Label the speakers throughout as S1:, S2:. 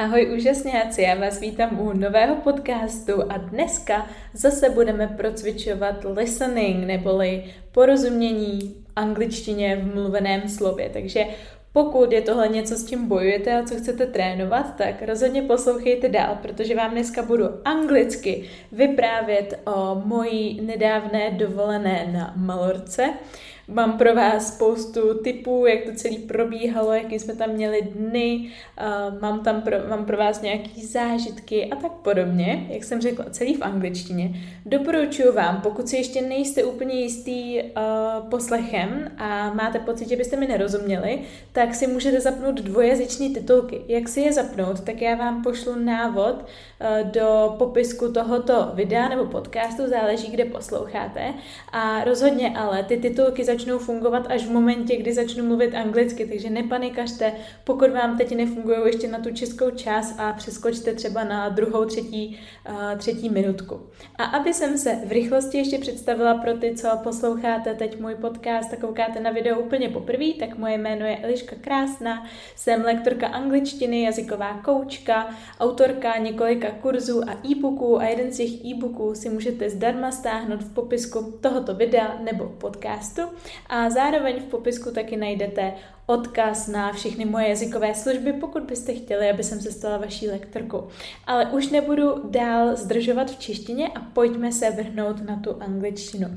S1: Ahoj úžasnějáci, já vás vítám u nového podcastu a dneska zase budeme procvičovat listening neboli porozumění angličtině v mluveném slově. Takže pokud je tohle něco, s čím bojujete a co chcete trénovat, tak rozhodně poslouchejte dál, protože vám dneska budu anglicky vyprávět o mojí nedávné dovolené na Malorce. Mám pro vás spoustu typů, jak to celé probíhalo, jaký jsme tam měli dny, mám tam pro, mám pro vás nějaké zážitky a tak podobně, jak jsem řekla, celý v angličtině. Doporučuji vám, pokud si ještě nejste úplně jistý uh, poslechem a máte pocit, že byste mi nerozuměli, tak si můžete zapnout dvojazyční titulky. Jak si je zapnout, tak já vám pošlu návod uh, do popisku tohoto videa nebo podcastu, záleží, kde posloucháte. A rozhodně ale ty titulky začnou začnou fungovat až v momentě, kdy začnu mluvit anglicky, takže nepanikařte, pokud vám teď nefungují ještě na tu českou část a přeskočte třeba na druhou, třetí, třetí minutku. A aby jsem se v rychlosti ještě představila pro ty, co posloucháte teď můj podcast a koukáte na video úplně poprvé, tak moje jméno je Eliška Krásná, jsem lektorka angličtiny, jazyková koučka, autorka několika kurzů a e-booků a jeden z těch e-booků si můžete zdarma stáhnout v popisku tohoto videa nebo podcastu a zároveň v popisku taky najdete odkaz na všechny moje jazykové služby, pokud byste chtěli, aby jsem se stala vaší lektorkou. Ale už nebudu dál zdržovat v češtině a pojďme se vrhnout na tu angličtinu.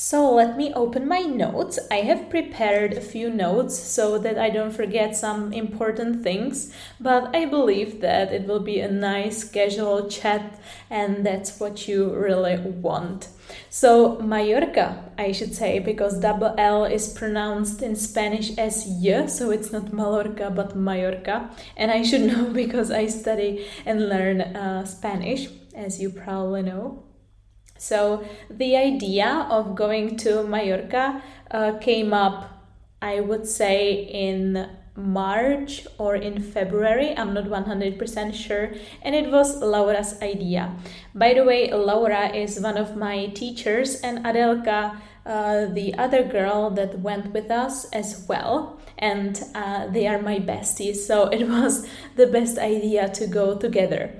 S1: So let me open my notes. I have prepared a few notes so that I don't forget some important things, but I believe that it will be a nice casual chat and that's what you really want. So Mallorca, I should say, because double L is pronounced in Spanish as y, so it's not Mallorca but Mallorca, and I should know because I study and learn uh, Spanish, as you probably know. So the idea of going to Mallorca uh, came up, I would say, in March or in February, I'm not 100% sure, and it was Laura's idea. By the way, Laura is one of my teachers, and Adelka, uh, the other girl that went with us as well, and uh, they are my besties, so it was the best idea to go together.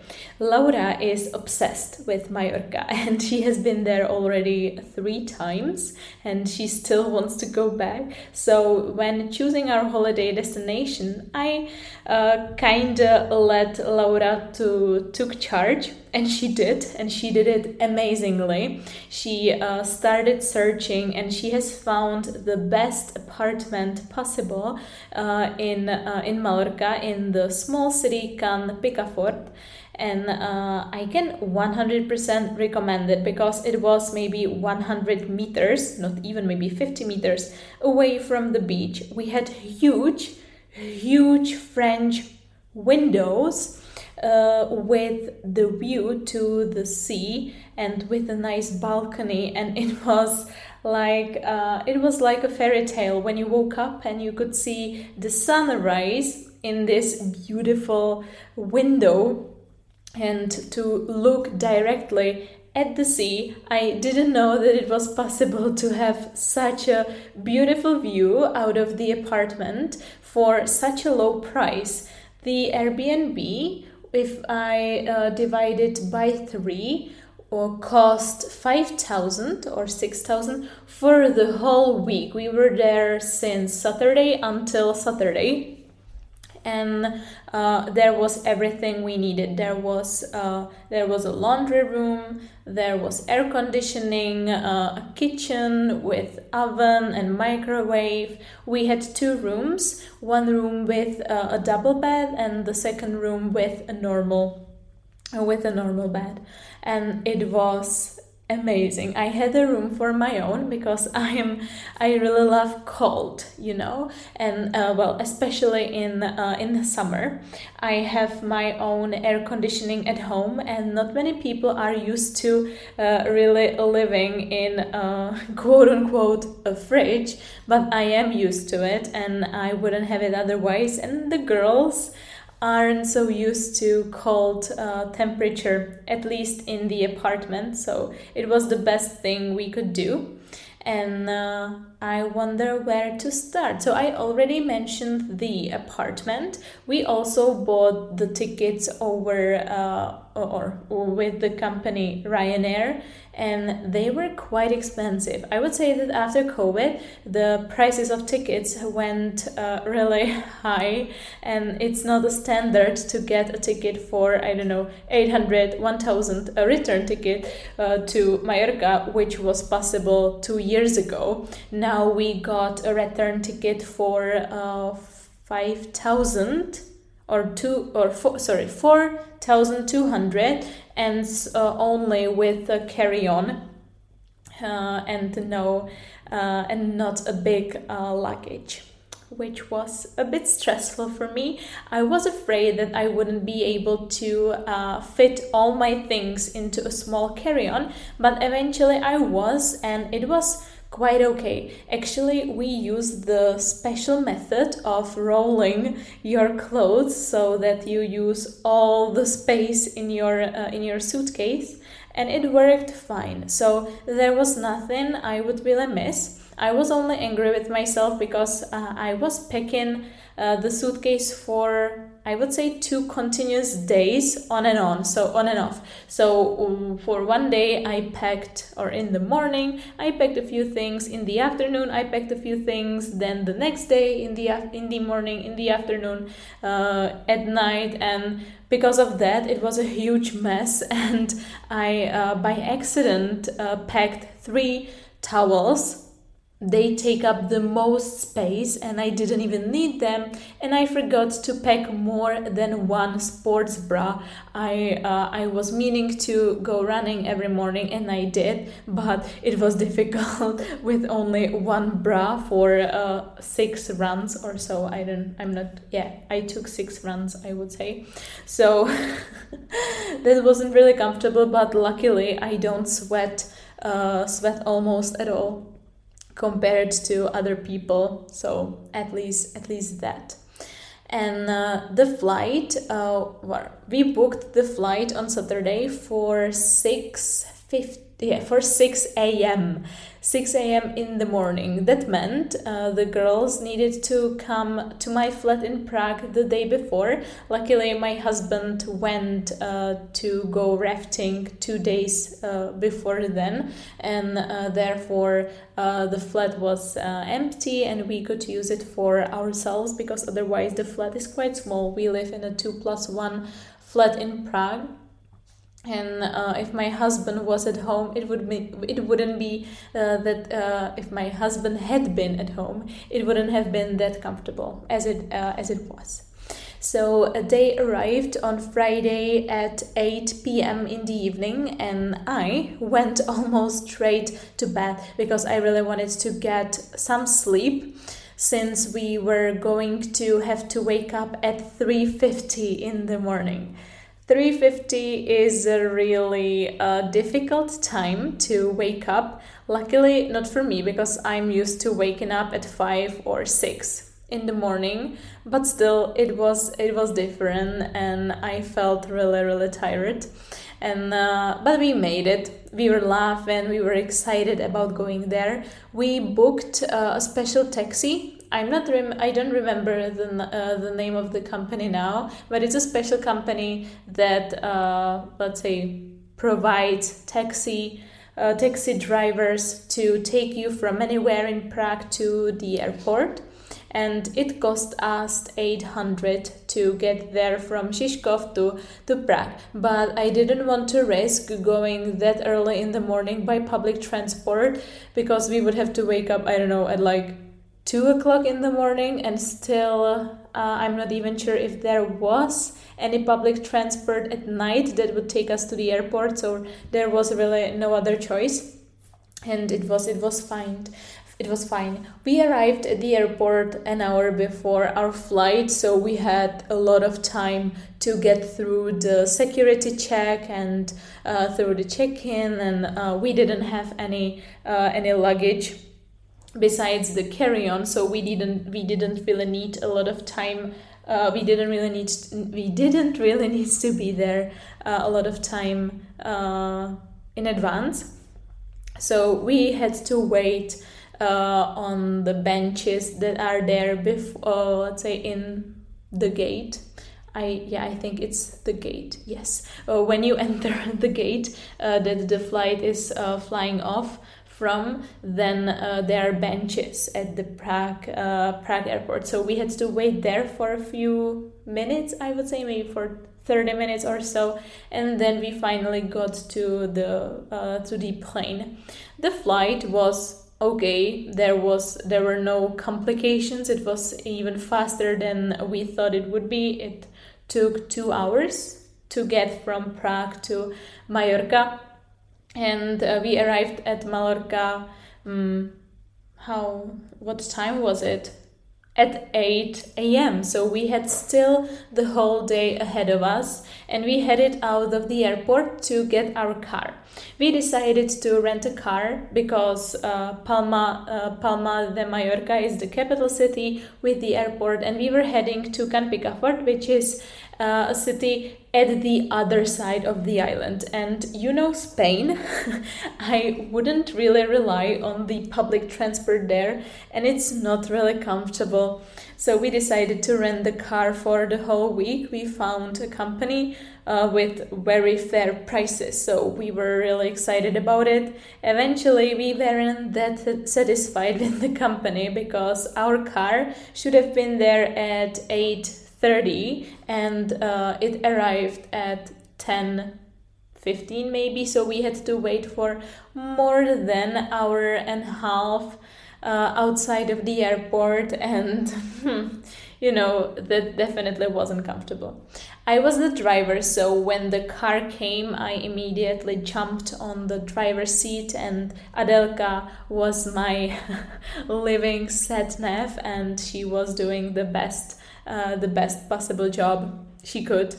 S1: Laura is obsessed with Mallorca and she has been there already three times and she still wants to go back. So, when choosing our holiday destination, I uh, kind of let Laura to took charge and she did and she did it amazingly she uh, started searching and she has found the best apartment possible uh, in uh, in Mallorca in the small city Can Picafort and uh, I can 100% recommend it because it was maybe 100 meters, not even maybe 50 meters away from the beach. We had huge, huge French windows uh, with the view to the sea and with a nice balcony and it was like uh, it was like a fairy tale when you woke up and you could see the sunrise in this beautiful window and to look directly at the sea, I didn't know that it was possible to have such a beautiful view out of the apartment for such a low price. The Airbnb, if I uh, divide it by three, or cost 5000 or 6000 for the whole week. We were there since Saturday until Saturday and uh, there was everything we needed. There was uh, there was a laundry room, there was air conditioning, uh, a kitchen with oven and microwave. We had two rooms, one room with uh, a double bed and the second room with a normal with a normal bed, and it was amazing. I had a room for my own because I am I really love cold, you know, and uh, well, especially in uh, in the summer, I have my own air conditioning at home, and not many people are used to uh, really living in uh, quote unquote a fridge, but I am used to it, and I wouldn't have it otherwise. And the girls aren't so used to cold uh, temperature, at least in the apartment. So it was the best thing we could do. And uh, I wonder where to start. So, I already mentioned the apartment. We also bought the tickets over uh, or, or with the company Ryanair, and they were quite expensive. I would say that after COVID, the prices of tickets went uh, really high, and it's not a standard to get a ticket for, I don't know, 800, 1000, a return ticket uh, to Mallorca, which was possible two years ago. Now we got a return ticket for uh, 5000 or two or four, sorry 4200 and uh, only with a carry-on uh, and no uh, and not a big uh, luggage which was a bit stressful for me. I was afraid that I wouldn't be able to uh, fit all my things into a small carry on, but eventually I was, and it was quite okay. Actually, we use the special method of rolling your clothes so that you use all the space in your uh, in your suitcase and it worked fine. So there was nothing I would really miss. I was only angry with myself because uh, I was packing uh, the suitcase for I would say two continuous days on and on, so on and off. So um, for one day I packed, or in the morning I packed a few things. In the afternoon I packed a few things. Then the next day in the in the morning, in the afternoon, uh, at night, and because of that it was a huge mess. And I uh, by accident uh, packed three towels they take up the most space and I didn't even need them and I forgot to pack more than one sports bra. I uh, I was meaning to go running every morning and I did, but it was difficult with only one bra for uh, six runs or so. I don't I'm not yeah, I took six runs I would say. So that wasn't really comfortable, but luckily I don't sweat uh, sweat almost at all compared to other people so at least at least that. And uh, the flight uh, well, we booked the flight on saturday for 6 50 yeah, for 6 a.m. 6 a.m. in the morning. That meant uh, the girls needed to come to my flat in Prague the day before. Luckily, my husband went uh, to go rafting two days uh, before then, and uh, therefore uh, the flat was uh, empty and we could use it for ourselves because otherwise the flat is quite small. We live in a two plus one flat in Prague and uh, if my husband was at home it would be it wouldn't be uh, that uh, if my husband had been at home it wouldn't have been that comfortable as it uh, as it was so uh, they arrived on Friday at 8 p.m. in the evening, and I went almost straight to bed because I really wanted to get some sleep since we were going to have to wake up at 3:50 in the morning. 350 is a really uh, difficult time to wake up. Luckily, not for me because I'm used to waking up at 5 or 6 in the morning, but still it was it was different and I felt really really tired. And uh, but we made it. We were laughing, we were excited about going there. We booked uh, a special taxi I'm not rem- I don't remember the uh, the name of the company now, but it's a special company that uh, let's say provides taxi uh, taxi drivers to take you from anywhere in Prague to the airport. And it cost us 800 to get there from Žižkov to, to Prague. But I didn't want to risk going that early in the morning by public transport because we would have to wake up, I don't know, at like two o'clock in the morning, and still uh, I'm not even sure if there was any public transport at night that would take us to the airport. So there was really no other choice, and it was it was fine. It was fine. We arrived at the airport an hour before our flight, so we had a lot of time to get through the security check and uh, through the check-in, and uh, we didn't have any uh, any luggage besides the carry-on so we didn't we didn't really need a lot of time uh, we didn't really need we didn't really need to be there uh, a lot of time uh, in advance so we had to wait uh, on the benches that are there before, uh, let's say, in the gate. I yeah I think it's the gate. Yes, uh, when you enter the gate, uh, that the flight is uh, flying off from, then uh, there are benches at the Prague Prague airport. So we had to wait there for a few minutes. I would say maybe for 30 minutes or so and then we finally got to the uh, to the plane the flight was okay there was there were no complications. It was even faster than we thought it would be. It took two hours to get from prague to mallorca. And uh, we arrived at mallorca um, how what time was it at 8 a.m. So we had still the whole day ahead of us and we headed out of the airport to get our car. We decided to rent a car because uh, Palma, uh, Palma de Mallorca is the capital city with the airport and we were heading to Can Picafort, which is uh, a city at the other side of the island. And you know, Spain, I wouldn't really rely on the public transport there, and it's not really comfortable. So we decided to rent the car for the whole week. We found a company uh, with very fair prices, so we were really excited about it. Eventually, we weren't that satisfied with the company because our car should have been there at 8 30 and uh, it arrived at 10 15 maybe so we had to wait for more than an hour and a half uh, outside of the airport and you know that definitely wasn't comfortable. I was the driver so when the car came i immediately jumped on the driver's seat and adelka was my living sat nav and she was doing the best uh, the best possible job she could.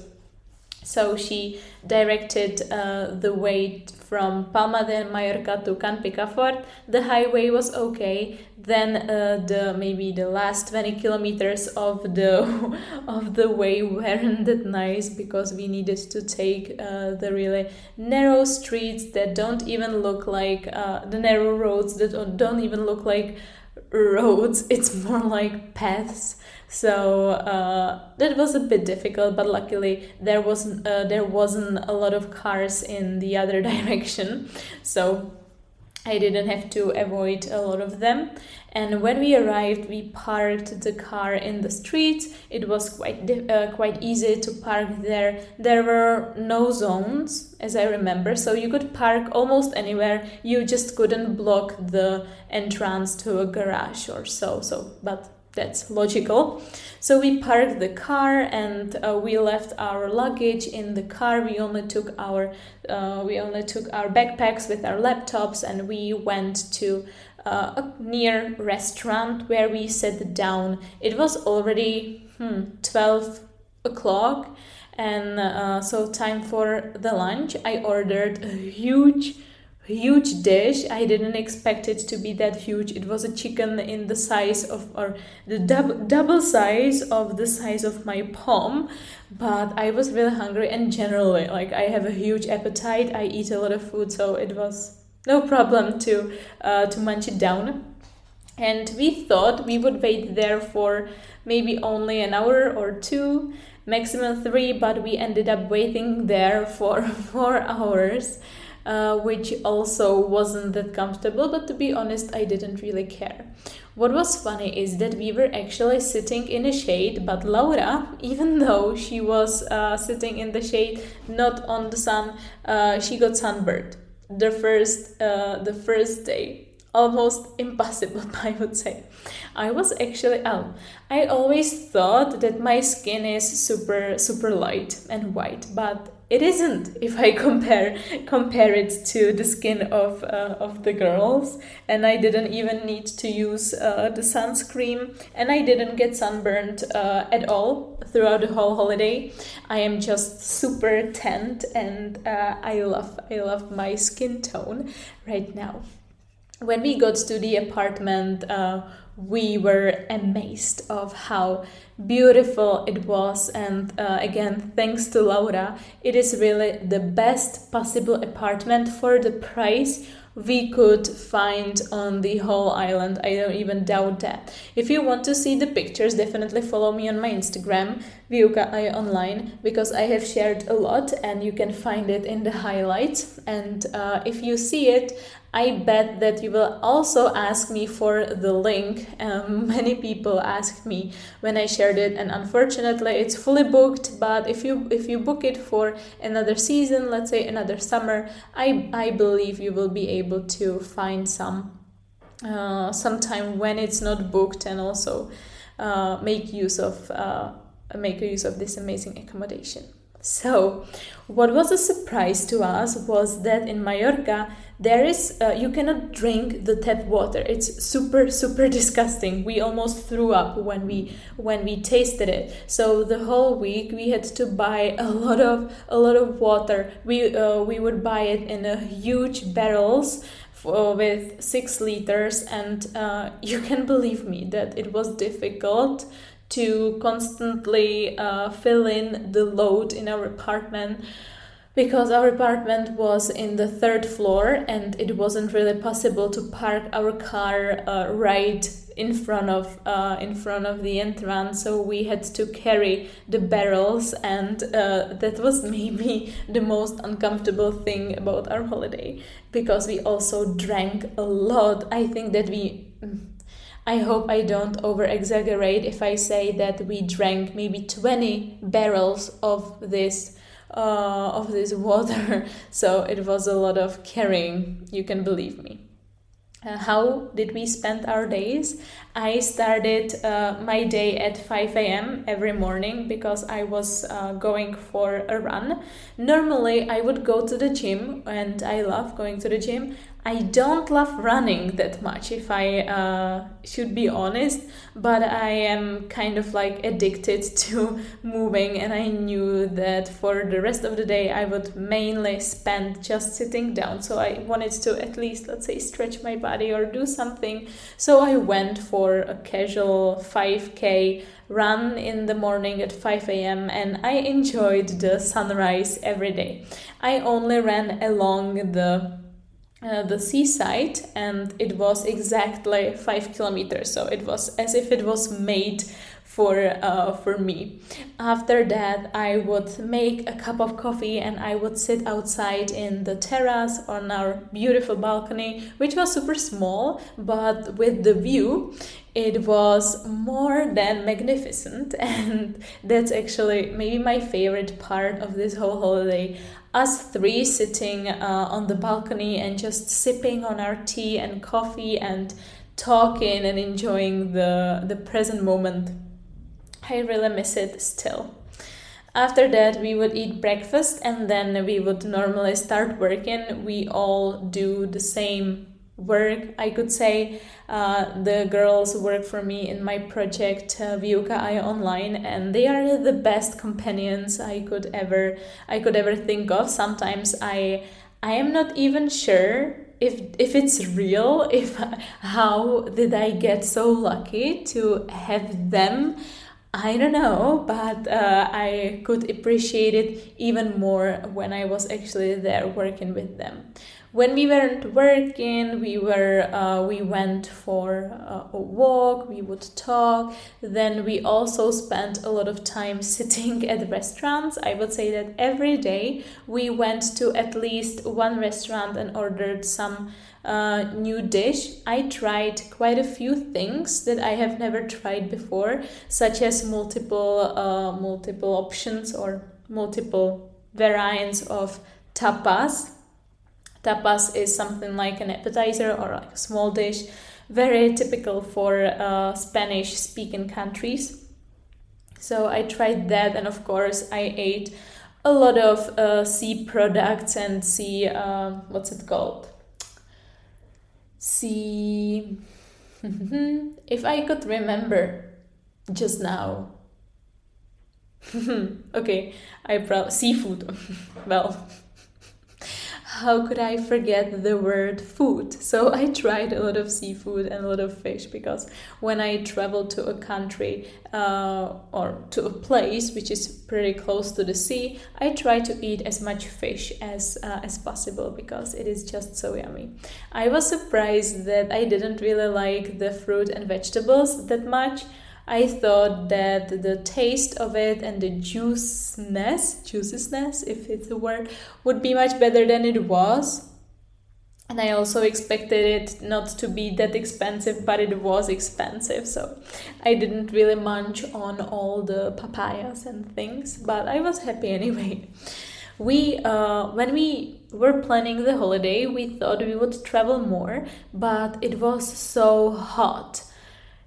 S1: So she directed uh, the way from Palma de Mallorca to Can Picafort. The highway was okay. Then uh, the maybe the last 20 kilometers of the of the way weren't that nice because we needed to take uh, the really narrow streets that don't even look like uh, the narrow roads that don't even look like roads. It's more like paths so uh, that was a bit difficult, but luckily there wasn't uh, there wasn't a lot of cars in the other direction, so I didn't have to avoid a lot of them. And when we arrived, we parked the car in the street. It was quite uh, quite easy to park there. There were no zones, as I remember, so you could park almost anywhere. You just couldn't block the entrance to a garage or so. So, but that's logical. So we parked the car and uh, we left our luggage in the car. We only took our uh, we only took our backpacks with our laptops and we went to uh, a near restaurant where we sat down. It was already hmm, twelve o'clock, and uh, so time for the lunch. I ordered a huge huge dish. I didn't expect it to be that huge. It was a chicken in the size of, or the double, double size of the size of my palm. But I was really hungry and generally, like, I have a huge appetite. I eat a lot of food, so it was no problem to, uh, to munch it down. And we thought we would wait there for maybe only an hour or two, maximum three, but we ended up waiting there for four hours uh, which also wasn't that comfortable, but to be honest, I didn't really care. What was funny is that we were actually sitting in a shade, but Laura, even though she was uh, sitting in the shade, not on the sun, uh, she got sunburned. The first uh, the first day. Almost impossible i would say. I was actually oh i always thought that my skin is super super light and white but it isn't if I compare compare it to the skin of uh, of the girls. And I didn't even need to use uh, the sunscreen, and I didn't get sunburned uh, at all throughout the whole holiday. I am just super tanned, and uh, I love I love my skin tone right now. When we got to the apartment uh, we were amazed of how beautiful it was and uh, again thanks to laura it is really the best possible apartment for the price we could find on the whole island. I don't even doubt that. If you want to see the pictures, definitely follow me on my Instagram, Výuka AJ Online, because I have shared a lot and you can find it in the highlights. And uh, if you see it, I bet that you will also ask me for the link. Um, many people asked me when I shared it, and unfortunately, it's fully booked. But if you if you book it for another season, let's say another summer, I I believe you will be able to find some uh, sometime when it's not booked, and also uh, make use of uh, make use of this amazing accommodation. So, what was a surprise to us was that in Mallorca there is uh, you cannot drink the tap water. It's super super disgusting. We almost threw up when we when we tasted it. So the whole week we had to buy a lot of a lot of water. We uh, we would buy it in a huge barrels for, with six liters, and uh, you can believe me that it was difficult to constantly uh, fill in the load in our apartment because our apartment was in the third floor and it wasn't really possible to park our car uh, right in front of uh, in front of the entrance. So we had to carry the barrels and uh, that was maybe the most uncomfortable thing about our holiday because we also drank a lot. I think that we I hope I don't over exaggerate if I say that we drank maybe 20 barrels of this uh, of this water. So it was a lot of carrying, you can believe me. Uh, how did we spend our days? I started uh, my day at 5 a.m. every morning because I was uh, going for a run. Normally, I would go to the gym and I love going to the gym. I don't love running that much, if I uh, should be honest, but I am kind of like addicted to moving, and I knew that for the rest of the day I would mainly spend just sitting down. So I wanted to at least, let's say, stretch my body or do something. So I went for a casual 5k run in the morning at 5 a.m. and I enjoyed the sunrise every day. I only ran along the uh, the seaside and it was exactly five kilometers so it was as if it was made for uh, for me. After that i would make a cup of coffee and i would sit outside in the terrace on our beautiful balcony which was super small but with the view it was more than magnificent. And that's actually maybe my favorite part of this whole holiday us three sitting uh, on the balcony and just sipping on our tea and coffee and talking and enjoying the, the present moment. I really miss it still. After that, we would eat breakfast and then we would normally start working. We all do the same work. I could say uh, the girls work for me in my project uh, Výuka AJ online and they are the best companions i could ever i could ever think of. Sometimes i i am not even sure if if it's real if how did i get so lucky to have them. I don't know, but uh, I could appreciate it even more when I was actually there working with them when we weren't working we were uh, we went for uh, a walk we would talk. Then we also spent a lot of time sitting at restaurants. I would say that every day we went to at least one restaurant and ordered some uh, new dish. I tried quite a few things that i have never tried before such as multiple uh, multiple options or multiple variants of tapas Tapas is something like an appetizer or like a small dish, very typical for uh, Spanish speaking countries. So I tried that, and of course, I ate a lot of uh, sea products and sea, uh, what's it called? Sea. if I could remember just now. okay, I probably seafood. well, how could I forget the word food? So I tried a lot of seafood and a lot of fish because when I travel to a country uh, or to a place which is pretty close to the sea, I try to eat as much fish as uh, as possible because it is just so yummy. I was surprised that I didn't really like the fruit and vegetables that much. I thought that the taste of it and the juiciness, juiciness, if it's a word, would be much better than it was. And I also expected it not to be that expensive, but it was expensive. So I didn't really munch on all the papayas and things, but I was happy anyway. We, uh, when we were planning the holiday, we thought we would travel more, but it was so hot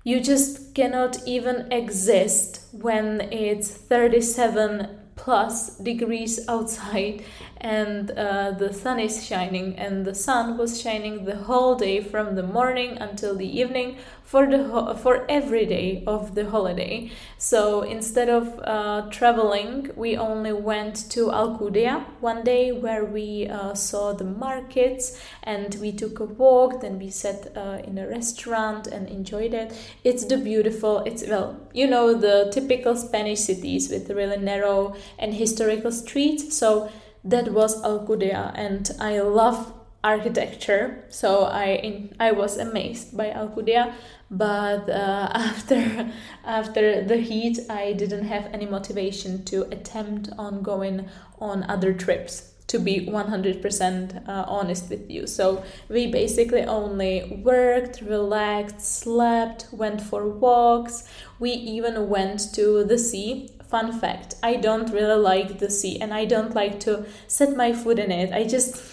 S1: you just cannot even exist when it's 37 plus degrees outside and uh, the sun is shining and the sun was shining the whole day from the morning until the evening for the ho- for every day of the holiday. So instead of uh, traveling we only went to alcudia one day where we uh, saw the markets and we took a walk then we sat uh, in a restaurant and enjoyed it. It's the beautiful it's well you know the typical spanish cities with really narrow and historical streets. So that was Alcudia, and I love architecture, so I I was amazed by Alcudia. But uh, after after the heat, I didn't have any motivation to attempt on going on other trips. To be 100% uh, honest with you. So, we basically only worked, relaxed, slept, went for walks. We even went to the sea fun fact i don't really like the sea and i don't like to set my foot in it i just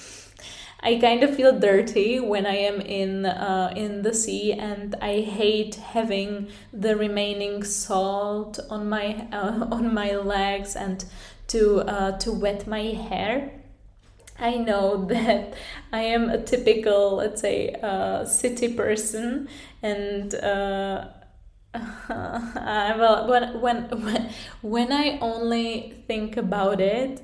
S1: I kind of feel dirty when I am in uh, in the sea, and I hate having the remaining salt on my uh, on my legs and to uh, to wet my hair. I know that I am a typical, let's say, uh, city person, and uh, uh, well, when, when when I only think about it,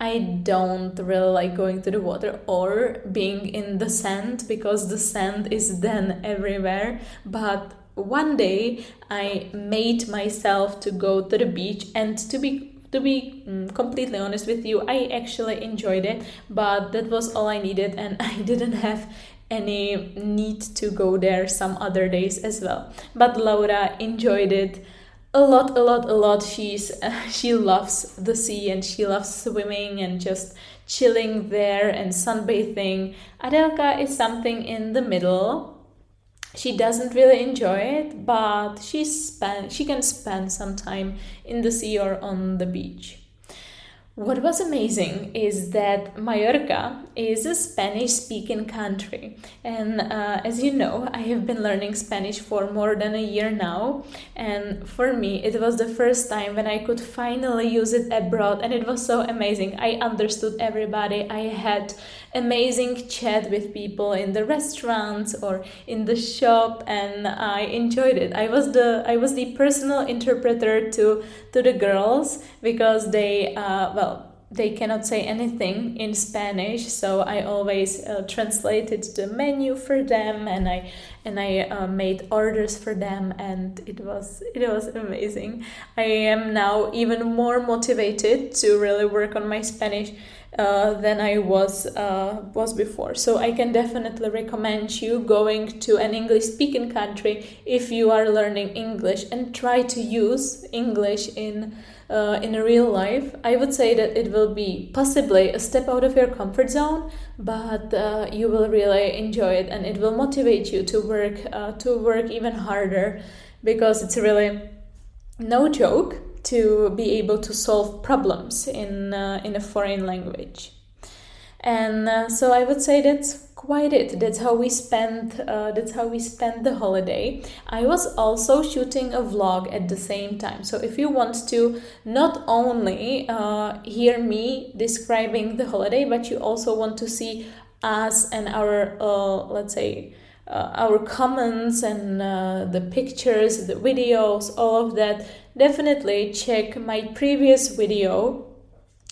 S1: I don't really like going to the water or being in the sand because the sand is then everywhere. But one day I made myself to go to the beach and to be to be mm, completely honest with you, I actually enjoyed it, but that was all I needed, and I didn't have any need to go there some other days as well. But Laura enjoyed it a lot, a lot, a lot. She's uh, she loves the sea and she loves swimming and just chilling there and sunbathing. Adelka is something in the middle. She doesn't really enjoy it, but she spend she can spend some time in the sea or on the beach. What was amazing is that Mallorca is a Spanish speaking country. And uh, as you know, I have been learning Spanish for more than a year now. And for me, it was the first time when I could finally use it abroad. And it was so amazing. I understood everybody. I had amazing chat with people in the restaurants or in the shop and I enjoyed it. I was the I was the personal interpreter to to the girls because they uh, well they cannot say anything in Spanish, so I always uh, translated the menu for them, and I and I uh, made orders for them, and it was it was amazing. I am now even more motivated to really work on my Spanish uh, than I was uh, was before. So I can definitely recommend you going to an English speaking country if you are learning English and try to use English in uh, in real life. I would say that it will be possibly a step out of your comfort zone, but uh, you will really enjoy it and it will motivate you to work uh, to work even harder because it's really no joke to be able to solve problems in uh, in a foreign language. And uh, so I would say that's quite it. That's how we spent. Uh, that's how we spent the holiday. I was also shooting a vlog at the same time. So if you want to not only uh, hear me describing the holiday, but you also want to see us and our uh, let's say uh, our comments and uh, the pictures, the videos, all of that, definitely check my previous video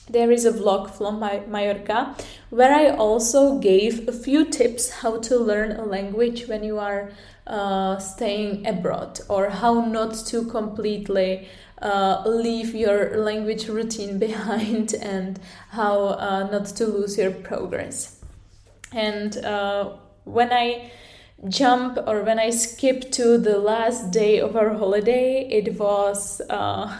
S1: there is a vlog from Mallorca where I also gave a few tips how to learn a language when you are uh, staying abroad or how not to completely uh, leave your language routine behind and how uh, not to lose your progress. And uh, when I jump or when I skip to the last day of our holiday, it was uh,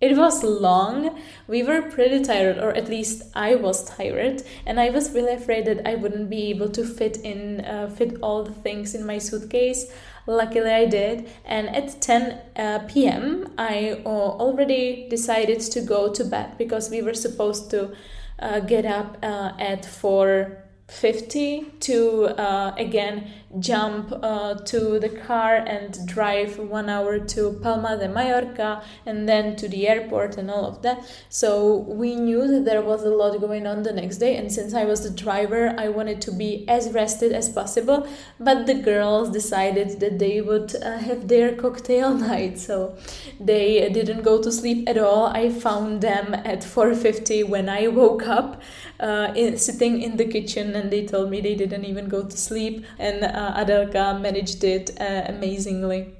S1: it was long. We were pretty tired, or at least I was tired, and I was really afraid that I wouldn't be able to fit in, uh, fit all the things in my suitcase. Luckily, I did, and at 10 uh, p.m., I uh, already decided to go to bed because we were supposed to uh, get up uh, at 4:50 to uh, again jump uh, to the car and drive one hour to Palma de Mallorca and then to the airport and all of that. So we knew that there was a lot going on the next day, and since I was the driver, I wanted to be as rested as possible. But the girls decided that they would uh, have their cocktail night, so they didn't go to sleep at all. I found them at 4:50 when I woke up, uh, in, sitting in the kitchen, and they told me they didn't even go to sleep and uh, Adelka managed it uh, amazingly.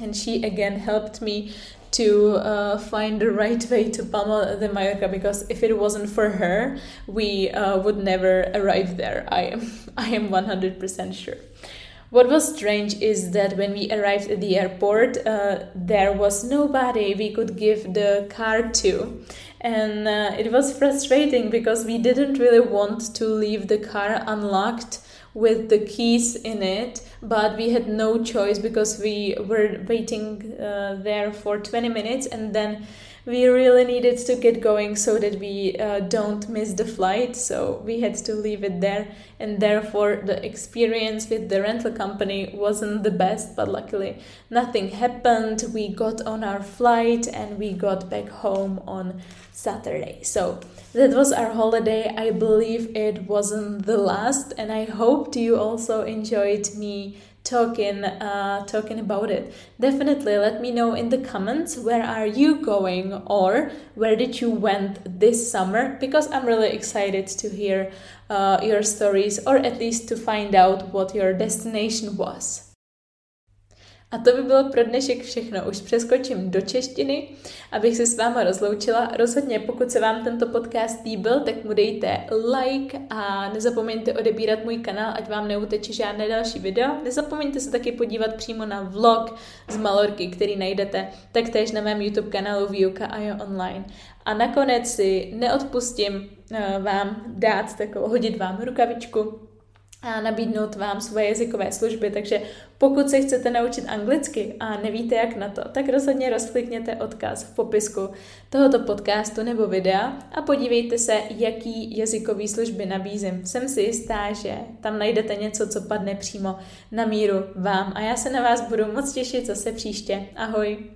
S1: And she again helped me to uh, find the right way to Palma de Mallorca because if it wasn't for her, we uh, would never arrive there. I am, I am 100% sure. What was strange is that when we arrived at the airport, uh, there was nobody we could give the car to. And uh, it was frustrating because we didn't really want to leave the car unlocked with the keys in it, but we had no choice because we were waiting uh, there for 20 minutes and then we really needed to get going so that we uh, don't miss the flight. So we had to leave it there, and therefore the experience with the rental company wasn't the best. But luckily, nothing happened. We got on our flight and we got back home on Saturday. So that was our holiday. I believe it wasn't the last, and I hoped you also enjoyed me talking uh, talking about it. Definitely let me know in the comments where are you going or where did you went this summer? Because i'm really excited to hear uh, your stories or at least to find out what your destination was A to by bylo pro dnešek všechno. Už přeskočím do češtiny, abych se s váma rozloučila. Rozhodně, pokud se vám tento podcast líbil, tak mu dejte like a nezapomeňte odebírat můj kanál, ať vám neuteče žádné další video. Nezapomeňte se taky podívat přímo na vlog z Malorky, který najdete taktéž na mém YouTube kanálu Výuka a jo online. A nakonec si neodpustím eh, vám dát takovou, hodit vám rukavičku, a nabídnout vám svoje jazykové služby, takže pokud se chcete naučit anglicky a nevíte jak na to, tak rozhodně rozklikněte odkaz v popisku tohoto podcastu nebo videa a podívejte se, jaký jazykový služby nabízím. Jsem si jistá, že tam najdete něco, co padne přímo na míru vám a já se na vás budu moc těšit zase příště. Ahoj!